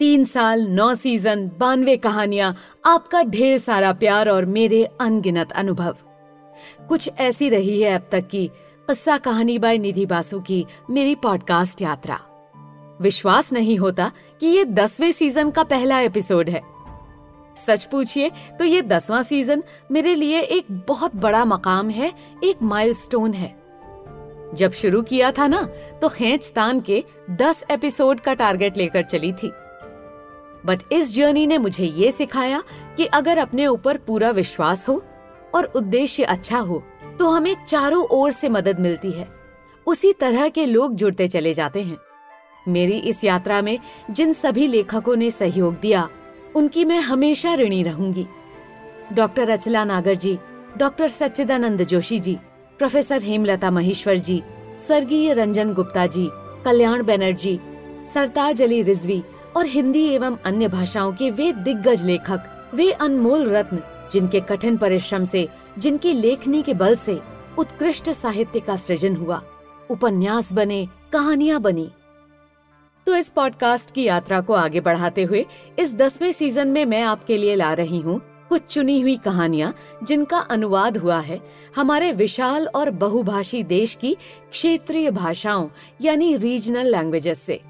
तीन साल, नौ सीज़न, बानवे कहानियाँ, आपका ढेर सारा प्यार और मेरे अनगिनत अनुभव। कुछ ऐसी रही है अब तक की कस्सा कहानी बाय निधि बासु की मेरी पॉडकास्ट यात्रा। विश्वास नहीं होता कि ये दसवें सीज़न का पहला एपिसोड है। सच पूछिए तो ये दसवां सीज़न मेरे लिए एक बहुत बड़ा मकाम है, एक माइलस्टोन है। जब शुरू किया था ना तो खेच तान के दस एपिसोड का टारगेट लेकर चली थी। बट इस जर्नी ने मुझे ये सिखाया कि अगर अपने ऊपर पूरा विश्वास हो और उद्देश्य अच्छा हो तो हमें चारों ओर से मदद मिलती है। उसी तरह के लोग जुड़ते चले जाते हैं। मेरी इस यात्रा में जिन सभी लेखकों ने सहयोग दिया, उनकी मैं हमेशा ऋणी रहूँगी। Doctor Achala Nagar ji, doctor Sachchidanand Joshi ji, professor Hemlata Maheshwar ji, स्वर्गीय रंजन गुप्ता जी, कल्याण बनर्जी, सरताज अली रिजवी और हिंदी एवं अन्य भाषाओं के वे दिग्गज लेखक, वे अनमोल रत्न, जिनके कठिन परिश्रम से, जिनकी लेखनी के बल से उत्कृष्ट साहित्य का सृजन हुआ। उपन्यास बने, कहानियाँ बनी। तो इस पॉडकास्ट की यात्रा को आगे बढ़ाते हुए, इस दसवें सीज़न में मैं आपके लिए ला रही हूँ कुछ चुनी हुई कहानियाँ, जिनका अनुवाद हुआ है हमारे विशाल और बहुभाषी देश की क्षेत्रीय भाषाओं, यानी रीजनल लैंग्वेजेस से।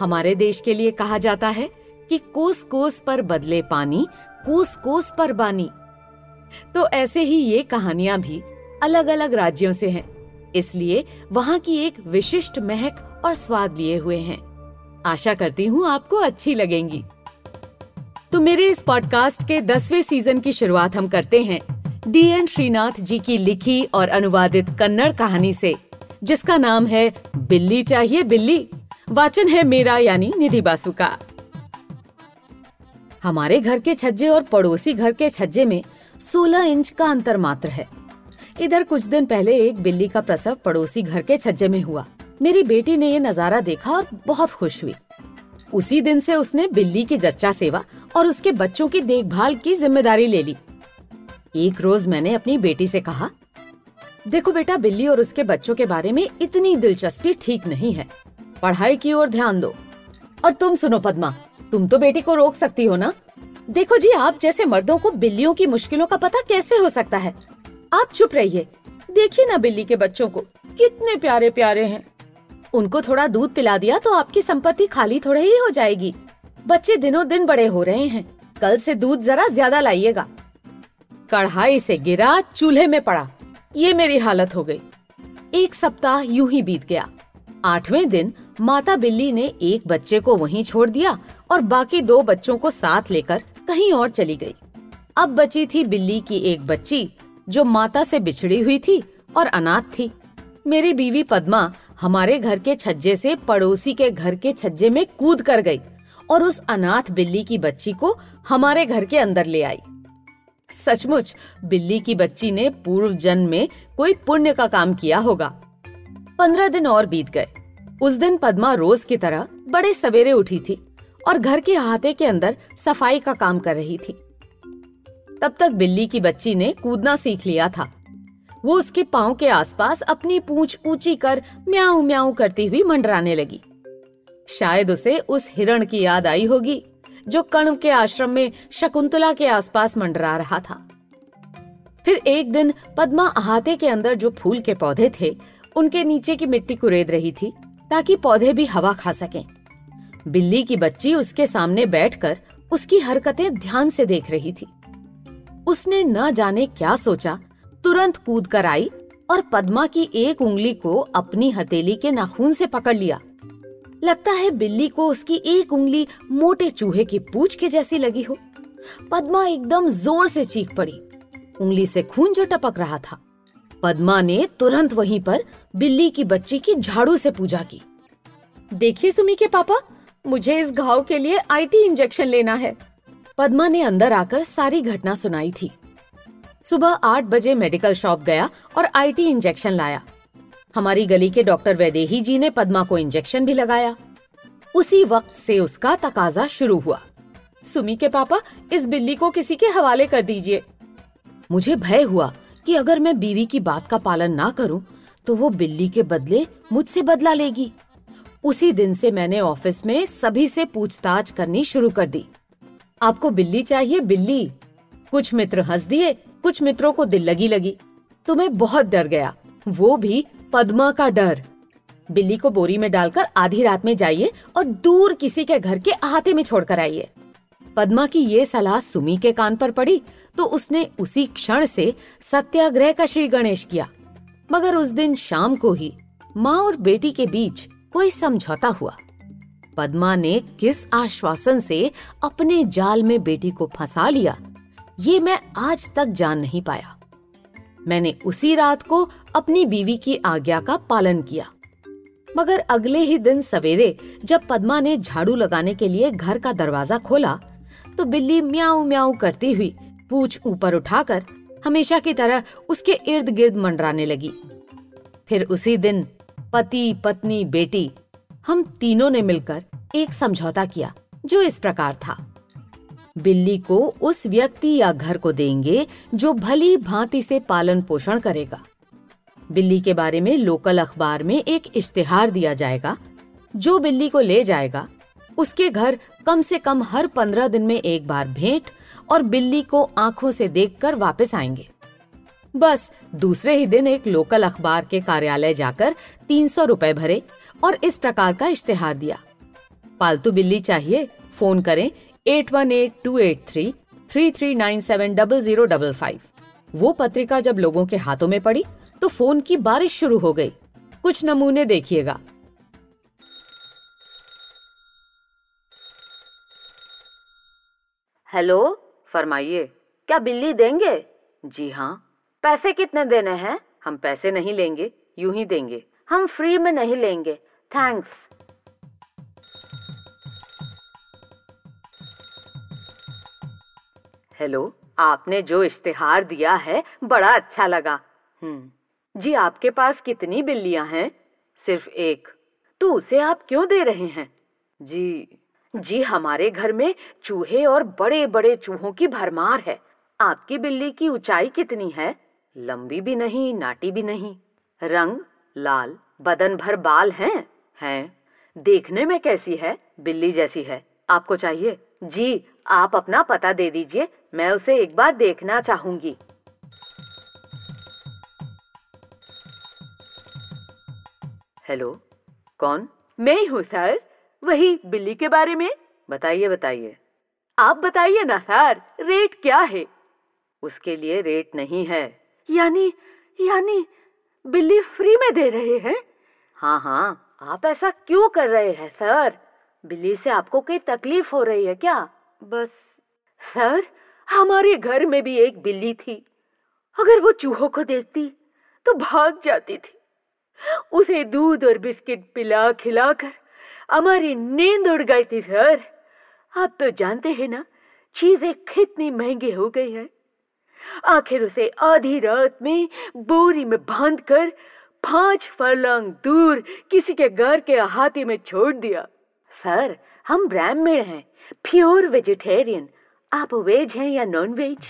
हमारे देश के लिए कहा जाता है कि कोस कोस पर बदले पानी कोस कोस पर बानी। तो ऐसे ही ये कहानियाँ भी अलग अलग राज्यों से हैं। इसलिए वहाँ की एक विशिष्ट महक और स्वाद लिए हुए हैं। आशा करती हूँ आपको अच्छी लगेंगी। तो मेरे इस पॉडकास्ट के दसवें सीज़न की शुरुआत हम करते हैं डी एन श्रीनाथ जी की लिखी और अनुवादित कन्नड़ कहानी से, जिसका नाम है बिल्ली चाहिए बिल्ली। वाचन है मेरा यानी निधि बासु का। हमारे घर के छज्जे और पड़ोसी घर के छज्जे में 16 इंच का अंतर मात्र है। इधर कुछ दिन पहले एक बिल्ली का प्रसव पड़ोसी घर के छज्जे में हुआ। मेरी बेटी ने ये नज़ारा देखा और बहुत खुश हुई। उसी दिन से उसने बिल्ली की जच्चा सेवा और उसके बच्चों की देखभाल की ज़िम्मेदारी ले ली। एक रोज मैंने अपनी बेटी से कहा, देखो बेटा, बिल्ली और उसके बच्चों के बारे में इतनी दिलचस्पी ठीक नहीं है। पढ़ाई की ओर ध्यान दो। और तुम सुनो पद्मा, तुम तो बेटी को रोक सकती हो ना? देखो जी, आप जैसे मर्दों को बिल्लियों की मुश्किलों का पता कैसे हो सकता है? आप चुप रहिए। देखिए ना बिल्ली के बच्चों को, कितने प्यारे प्यारे हैं। उनको थोड़ा दूध पिला दिया तो आपकी संपत्ति खाली थोड़े ही हो जाएगी। बच्चे दिनों दिन बड़े हो रहे हैं। कल से दूध जरा ज़्यादा लाइएगा। कढ़ाई से गिरा, चूल्हे में पड़ा। ये मेरी हालत हो गई। एक सप्ताह यूँ ही बीत गया। आठवें दिन माता बिल्ली ने एक बच्चे को वहीं छोड़ दिया और बाकी दो बच्चों को साथ लेकर कहीं और चली गई। अब बची थी बिल्ली की एक बच्ची, जो माता से बिछड़ी हुई थी और अनाथ थी। मेरी बीवी पद्मा हमारे घर के छज्जे से पड़ोसी के घर के छज्जे में कूद कर गई और उस अनाथ बिल्ली की बच्ची को हमारे घर के अंदर ले आई। सचमुच, बिल्ली की बच्ची ने पूर्व जन्म में कोई पुण्य का काम किया होगा। पंद्रह दिन और बीत गए। उस दिन पद्मा रोज की तरह बड़े सवेरे उठी थी और घर के अहाते के अंदर सफ़ाई का काम कर रही थी। तब तक बिल्ली की बच्ची ने कूदना सीख लिया था। वो उसके पाँव के आसपास अपनी पूंछ ऊँची कर म्याऊ म्याऊ करती हुई मंडराने लगी। शायद उसे उस हिरण की याद आई होगी जो कण्व के आश्रम में शकुंतला के आसपास मंडरा रहा था। फिर एक दिन पद्मा अहाते के अंदर जो फूल के पौधे थे उनके नीचे की मिट्टी कुरेद रही थी ताकि पौधे भी हवा खा सकें। बिल्ली की बच्ची उसके सामने बैठकर उसकी हरकतें ध्यान से देख रही थी। उसने न जाने क्या सोचा, तुरंत कूद कर आई और पद्मा की एक उंगली को अपनी हथेली के नाखून से पकड़ लिया। लगता है बिल्ली को उसकी एक उंगली मोटे चूहे की पूछ के जैसी लगी हो। पद्मा एकदम ज़ोर से चीख पड़ी। उंगली से खून जो टपक रहा था। पद्मा ने तुरंत वहीं पर बिल्ली की बच्ची की झाड़ू से पूजा की। देखिए सुमी के पापा, मुझे इस घाव के लिए आईटी इंजेक्शन लेना है। पद्मा ने अंदर आकर सारी घटना सुनाई थी। सुबह आठ बजे मेडिकल शॉप गया और आईटी इंजेक्शन लाया। हमारी गली के डॉक्टर वैदेही जी ने पद्मा को इंजेक्शन भी लगाया। उसी वक्त से उसका तकाजा शुरू हुआ। सुमी के पापा, इस बिल्ली को किसी के हवाले कर दीजिए। मुझे भय हुआ कि अगर मैं बीवी की बात का पालन ना करूँ तो वो बिल्ली के बदले मुझसे बदला लेगी। उसी दिन से मैंने ऑफ़िस में सभी से पूछताछ करनी शुरू कर दी। आपको बिल्ली चाहिए, बिल्ली। कुछ मित्र हंस दिए, कुछ मित्रों को दिल लगी लगी। तुम्हें बहुत डर गया। वो भी पद्मा का डर। बिल्ली को बोरी में डालकर आधी रात में जाइए और दूर किसी के घर के अहाते में छोड़कर आइए। पद्मा की ये सलाह सुमी के कान पर पड़ी तो उसने उसी क्षण से सत्याग्रह का श्री गणेश किया। मगर उस दिन शाम को ही माँ और बेटी के बीच कोई समझौता हुआ। पद्मा ने किस आश्वासन से अपने जाल में बेटी को फंसा लिया, ये मैं आज तक जान नहीं पाया। मैंने उसी रात को अपनी बीवी की आज्ञा का पालन किया। मगर अगले ही दिन सवेरे जब पद्मा ने झाड़ू लगाने के लिए घर का दरवाज़ा खोला तो बिल्ली म्याऊ म्याऊ करती हुई पूछ ऊपर उठाकर हमेशा की तरह उसके इर्द गिर्द मंडराने लगी। फिर उसी दिन पति, पत्नी, बेटी, हम तीनों ने मिलकर एक समझौता किया, जो इस प्रकार था। बिल्ली को उस व्यक्ति या घर को देंगे, जो भली भांति से पालन पोषण करेगा। बिल्ली के बारे में लोकल अखबार में एक इश्तिहार दिया जाएगा। जो बिल्ली को ले जाएगा, उसके घर कम से कम हर पंद्रह दिन में एक बार भेंट और बिल्ली को आँखों से देखकर वापस आएँगे। बस, दूसरे ही दिन एक लोकल अखबार के कार्यालय जाकर तीन सौ रुपए भरे और इस प्रकार का इश्तेहार दिया। पालतू बिल्ली चाहिए, फ़ोन करें eight one eight two eight three three three nine seven double zero double five. वो पत्रिका जब लोगों के हाथों में पड़ी तो फ़ोन की बारिश शुरू हो गई। कुछ नमूने देखिएगा। हेलो? फरमाइए, क्या बिल्ली देंगे? जी हाँ। पैसे कितने देने हैं? हम पैसे नहीं लेंगे, यूँ ही देंगे। हम फ्री में नहीं लेंगे। थैंक्स हेलो आपने जो इश्तेहार दिया है, बड़ा अच्छा लगा। हम्म। जी, आपके पास कितनी बिल्लियाँ हैं? सिर्फ़ एक। तो उसे आप क्यों दे रहे हैं? जी जी हमारे घर में चूहे और बड़े बड़े चूहों की भरमार है। आपकी बिल्ली की ऊंचाई कितनी है? लंबी भी नहीं, नाटी भी नहीं। रंग लाल बदन भर बाल हैं हैं। देखने में कैसी है? बिल्ली जैसी है। आपको चाहिए? जी, आप अपना पता दे दीजिए। मैं उसे एक बार देखना चाहूँगी। हेलो? कौन? मैं हूँ, सर। वही बिल्ली के बारे में? बताइए बताइए। आप बताइए ना सर रेट क्या है? उसके लिए रेट नहीं है। यानी यानी बिल्ली फ्री में दे रहे हैं? हाँ हाँ। आप ऐसा क्यों कर रहे हैं सर? बिल्ली से आपको कोई तकलीफ़ हो रही है क्या? बस। सर हमारे घर में भी एक बिल्ली थी। अगर वो चूहों को देखती तो भाग जाती थी। उसे दूध और बिस्किट पिला खिलाकर हमारी नींद उड़ गई थी सर। आप तो जानते हैं ना चीज़ें कितनी महँगी हो गई है। आखिर उसे आधी रात में बोरी में बाँध कर पाँच फरलंग दूर किसी के घर के अहाते में छोड़ दिया। सर हम ब्राह्मण हैं प्योर वेजिटेरियन। आप वेज हैं या non veg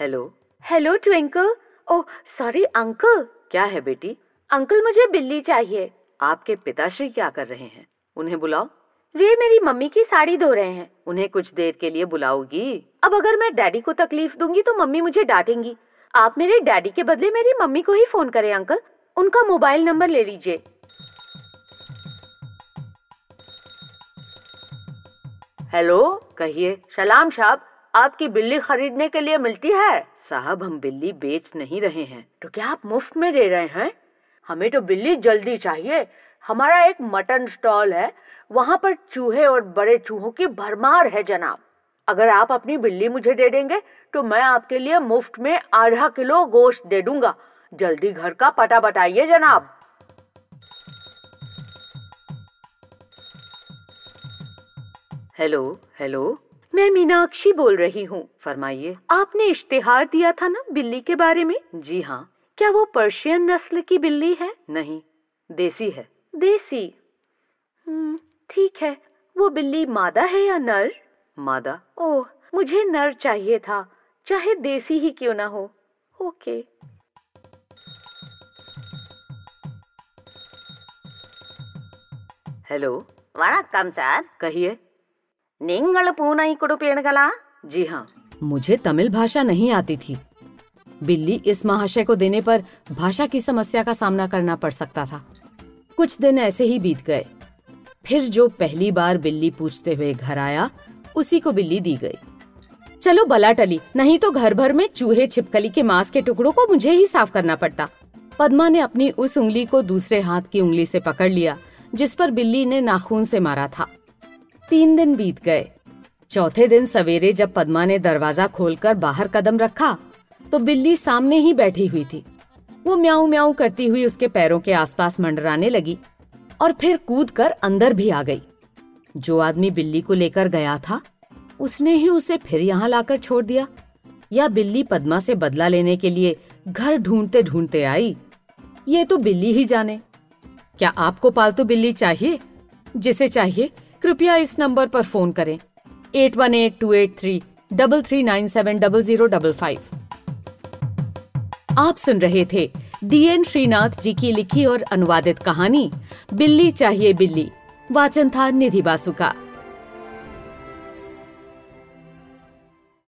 hello? Hello Twinkle. Oh sorry uncle क्या है बेटी? अंकल मुझे बिल्ली चाहिए। आपके पिताश्री क्या कर रहे हैं? उन्हें बुलाओ। वे मेरी मम्मी की साड़ी धो रहे हैं। उन्हें कुछ देर के लिए बुलाओगी। अब अगर मैं डैडी को तकलीफ़ दूँगी तो मम्मी मुझे डांटेंगी। आप मेरे डैडी के बदले मेरी मम्मी को ही फ़ोन करें अंकल उनका मोबाइल नंबर ले लीजिए। हेलो कहिए सलाम साहब आपकी बिल्ली खरीदने के लिए मिलती है? साहब हम बिल्ली बेच नहीं रहे हैं। तो क्या आप मुफ़्त में दे रहे हैं? हमें तो बिल्ली जल्दी चाहिए। हमारा एक मटन स्टॉल है। वहाँ पर चूहे और बड़े चूहों की भरमार है जनाब। अगर आप अपनी बिल्ली मुझे दे देंगे तो मैं आपके लिए मुफ़्त में आधा किलो गोश्त दे दूँगा। जल्दी घर का पता बताइए जनाब। Hello hello. मैं मीनाक्षी बोल रही हूँ। फरमाइए। आपने इश्तेहार दिया था ना बिल्ली के बारे में? जी हाँ। क्या वो पर्शियन नस्ल की बिल्ली है? नहीं देसी है। देसी? हम्म, ठीक है। वो बिल्ली मादा है या नर? मादा। ओह मुझे नर चाहिए था। चाहे देसी ही क्यों ना हो। ओके। हेलो। वणक्कम सर। कहिए। निंगल पूनाई जी हाँ। मुझे तमिल भाषा नहीं आती थी। बिल्ली इस महाशय को देने पर भाषा की समस्या का सामना करना पड़ सकता था। कुछ दिन ऐसे ही बीत गए। फिर जो पहली बार बिल्ली पूछते हुए घर आया, उसी को बिल्ली दी गई। चलो बला टली नहीं तो घर भर में चूहे छिपकली के मांस के टुकड़ों को मुझे ही साफ़ करना पड़ता। पद्मा ने अपनी उस उंगली को दूसरे हाथ की उंगली से पकड़ लिया, जिस पर बिल्ली ने नाखून से मारा था। तीन दिन बीत गए। चौथे दिन सवेरे जब पद्मा ने दरवाज़ा खोलकर बाहर कदम रखा तो बिल्ली सामने ही बैठी हुई थी। वो म्याऊ म्याऊ करती हुई उसके पैरों के आसपास मंडराने लगी और फिर कूद कर अंदर भी आ गई। जो आदमी बिल्ली को लेकर गया था, उसने ही उसे फिर यहाँ लाकर छोड़ दिया। या बिल्ली पद्मा से बदला लेने के लिए घर ढूंढते ढूंढते आई? ये तो बिल्ली ही जाने। क्या आपको पालतू बिल्ली चाहिए, जिसे चाहिए कृपया इस नंबर पर फ़ोन करें। Eight one eight two eight three, double three nine seven, double zero, double five. आप सुन रहे थे डीएन श्रीनाथ जी की लिखी और अनुवादित कहानी, बिल्ली चाहिए बिल्ली, वाचन था निधि बासु का